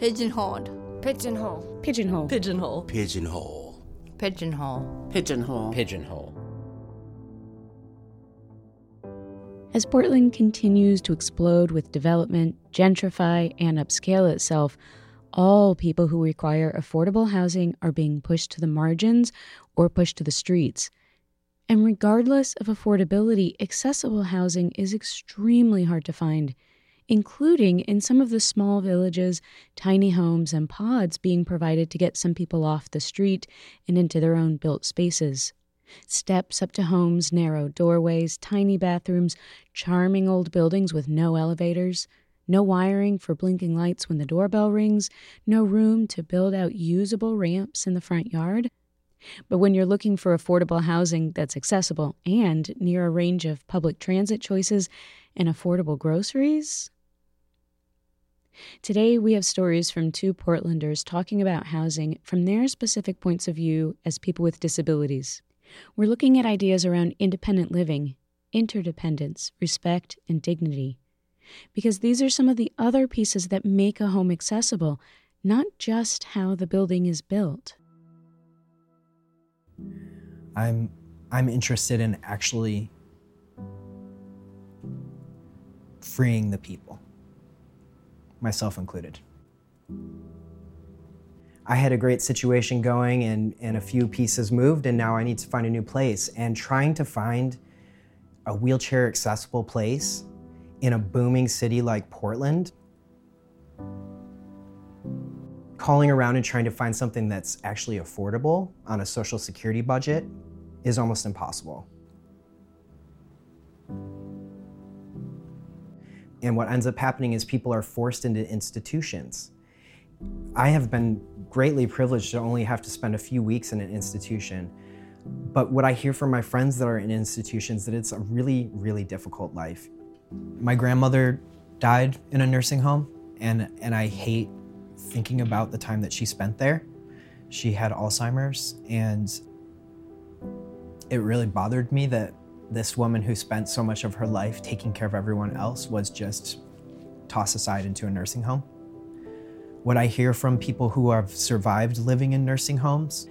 Pigeonholed. Pigeonhole. Pigeonhole. Pigeonhole. Pigeonhole. Pigeonhole. Pigeonhole. Pigeonhole. As Portland continues to explode with development, gentrify, and upscale itself, all people who require affordable housing are being pushed to the margins or pushed to the streets. And regardless of affordability, accessible housing is extremely hard to find, including in some of the small villages, tiny homes, and pods being provided to get some people off the street and into their own built spaces. Steps up to homes, narrow doorways, tiny bathrooms, charming old buildings with no elevators, no wiring for blinking lights when the doorbell rings, no room to build out usable ramps in the front yard. But when you're looking for affordable housing that's accessible and near a range of public transit choices and affordable groceries, Today, we have stories from two Portlanders talking about housing from their specific points of view as people with disabilities. We're looking at ideas around independent living, interdependence, respect, and dignity. Because these are some of the other pieces that make a home accessible, not just how the building is built. I'm I'm interested in actually freeing the people, myself included. I had a great situation going and, and a few pieces moved, and now I need to find a new place. And trying to find a wheelchair accessible place in a booming city like Portland, calling around and trying to find something that's actually affordable on a social security budget is almost impossible. And what ends up happening is people are forced into institutions. I have been greatly privileged to only have to spend a few weeks in an institution. But what I hear from my friends that are in institutions that it's a really, really difficult life. My grandmother died in a nursing home, and, and I hate thinking about the time that she spent there. She had Alzheimer's, and it really bothered me that this woman who spent so much of her life taking care of everyone else was just tossed aside into a nursing home. What I hear from people who have survived living in nursing homes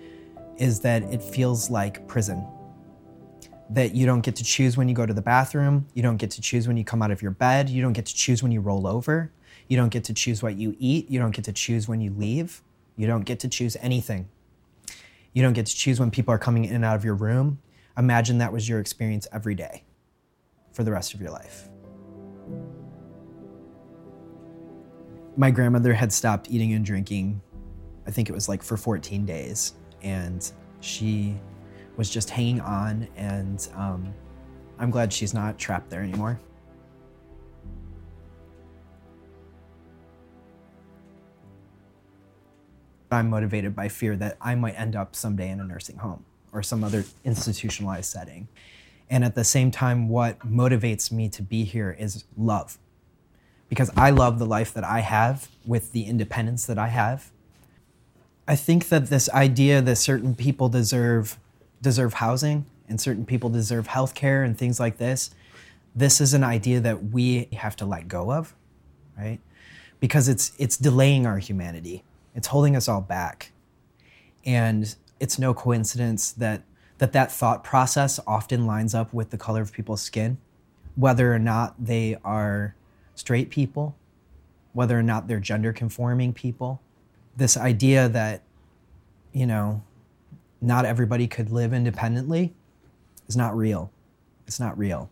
is that it feels like prison. That you don't get to choose when you go to the bathroom, you don't get to choose when you come out of your bed, you don't get to choose when you roll over, you don't get to choose what you eat, you don't get to choose when you leave, you don't get to choose anything. You don't get to choose when people are coming in and out of your room. Imagine that was your experience every day for the rest of your life. My grandmother had stopped eating and drinking, I think it was like for 14 days, and she was just hanging on, and um, I'm glad she's not trapped there anymore. I'm motivated by fear that I might end up someday in a nursing home or some other institutionalized setting. And at the same time, what motivates me to be here is love. Because I love the life that I have with the independence that I have. I think that this idea that certain people deserve deserve housing and certain people deserve health care and things like this, this is an idea that we have to let go of, right? Because it's it's delaying our humanity. It's holding us all back. And it's no coincidence that that that thought process often lines up with the color of people's skin, whether or not they are straight people, whether or not they're gender conforming people. This idea that, you know, not everybody could live independently is not real. It's not real.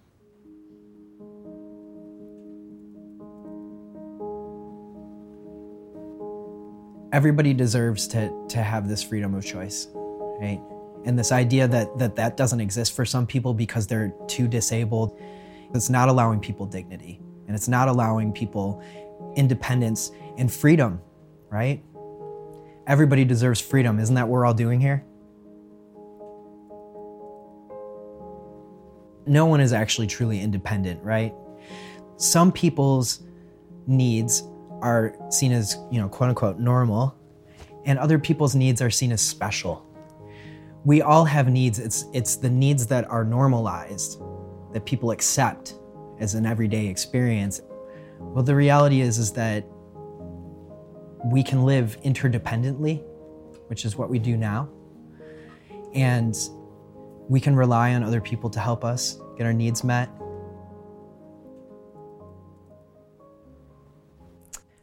Everybody deserves to, to have this freedom of choice, right? And this idea that, that that doesn't exist for some people because they're too disabled, it's not allowing people dignity and it's not allowing people independence and freedom, right? Everybody deserves freedom. Isn't that what we're all doing here? No one is actually truly independent, right? Some people's needs are seen as, you know, quote unquote normal, and other people's needs are seen as special. We all have needs. It's it's the needs that are normalized that people accept as an everyday experience. Well, the reality is is that we can live interdependently, which is what we do now. And we can rely on other people to help us get our needs met.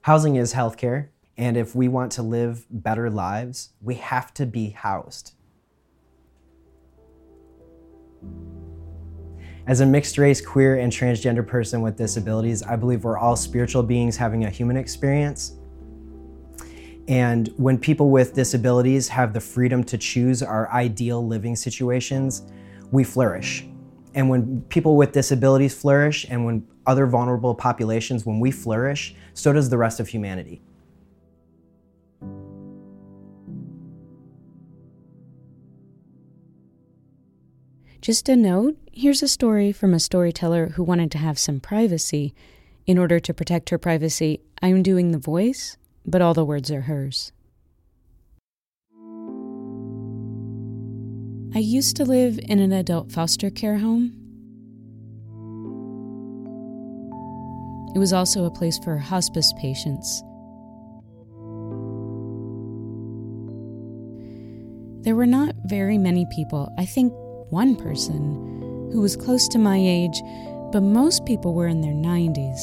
Housing is healthcare, and if we want to live better lives, we have to be housed. As a mixed race, queer, and transgender person with disabilities, I believe we're all spiritual beings having a human experience. And when people with disabilities have the freedom to choose our ideal living situations, we flourish. And when people with disabilities flourish, and when other vulnerable populations, when we flourish, so does the rest of humanity. Just a note here's a story from a storyteller who wanted to have some privacy. In order to protect her privacy, I'm doing the voice, but all the words are hers. I used to live in an adult foster care home. It was also a place for hospice patients. There were not very many people. I think one person who was close to my age, but most people were in their 90s.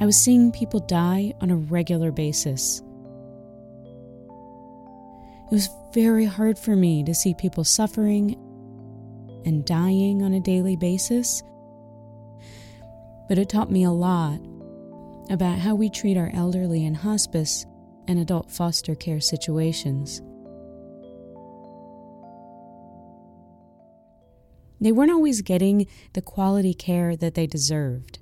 I was seeing people die on a regular basis. It was very hard for me to see people suffering and dying on a daily basis, but it taught me a lot about how we treat our elderly in hospice and adult foster care situations. They weren't always getting the quality care that they deserved.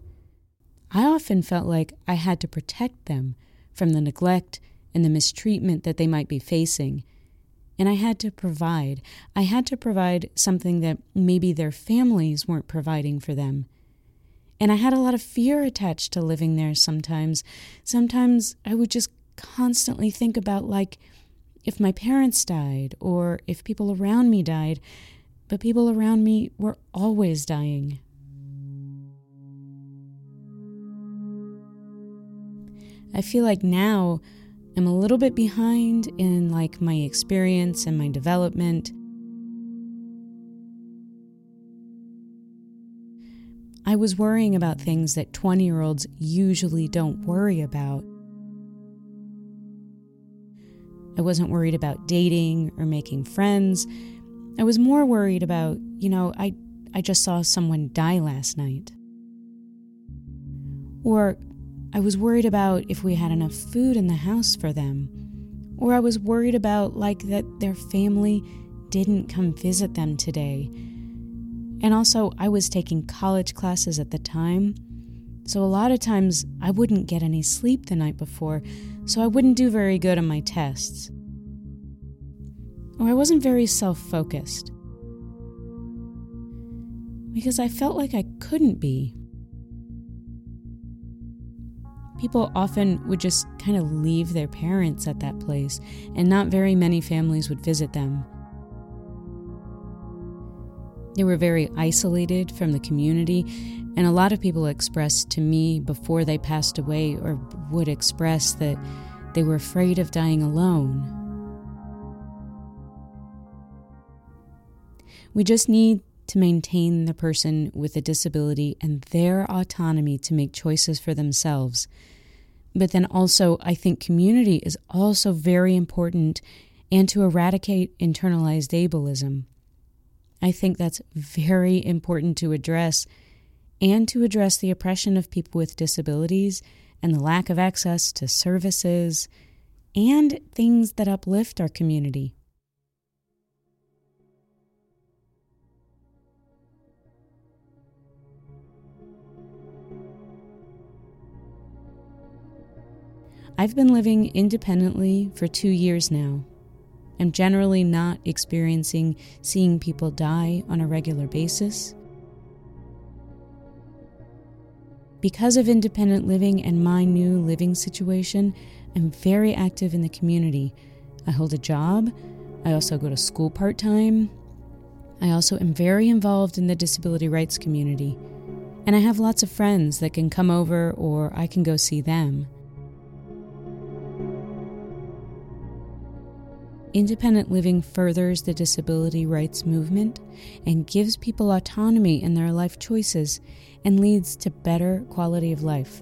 I often felt like I had to protect them from the neglect and the mistreatment that they might be facing. And I had to provide. I had to provide something that maybe their families weren't providing for them. And I had a lot of fear attached to living there sometimes. Sometimes I would just constantly think about, like, if my parents died or if people around me died, but people around me were always dying. I feel like now I'm a little bit behind in like my experience and my development. I was worrying about things that 20 year olds usually don't worry about. I wasn't worried about dating or making friends I was more worried about, you know, I, I just saw someone die last night. Or I was worried about if we had enough food in the house for them. Or I was worried about, like, that their family didn't come visit them today. And also, I was taking college classes at the time. So, a lot of times, I wouldn't get any sleep the night before, so I wouldn't do very good on my tests or I wasn't very self focused. Because I felt like I couldn't be. People often would just kind of leave their parents at that place, and not very many families would visit them. They were very isolated from the community, and a lot of people expressed to me before they passed away or would express that they were afraid of dying alone We just need to maintain the person with a disability and their autonomy to make choices for themselves. But then also, I think community is also very important and to eradicate internalized ableism. I think that's very important to address and to address the oppression of people with disabilities and the lack of access to services and things that uplift our community. I've been living independently for two years now. I'm generally not experiencing seeing people die on a regular basis. Because of independent living and my new living situation, I'm very active in the community. I hold a job. I also go to school part time. I also am very involved in the disability rights community. And I have lots of friends that can come over or I can go see them. Independent living furthers the disability rights movement and gives people autonomy in their life choices and leads to better quality of life.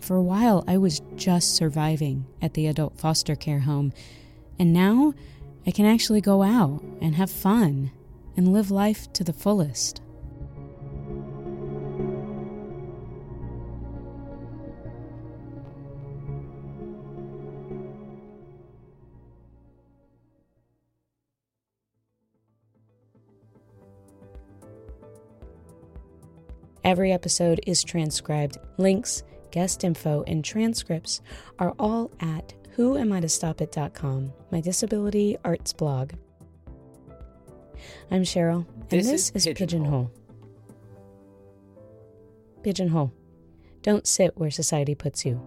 For a while, I was just surviving at the adult foster care home, and now I can actually go out and have fun and live life to the fullest. Every episode is transcribed. Links, guest info, and transcripts are all at whoamitostopit.com, my disability arts blog. I'm Cheryl, and This this, is is, Pigeonhole. Pigeonhole. Pigeonhole. Don't sit where society puts you.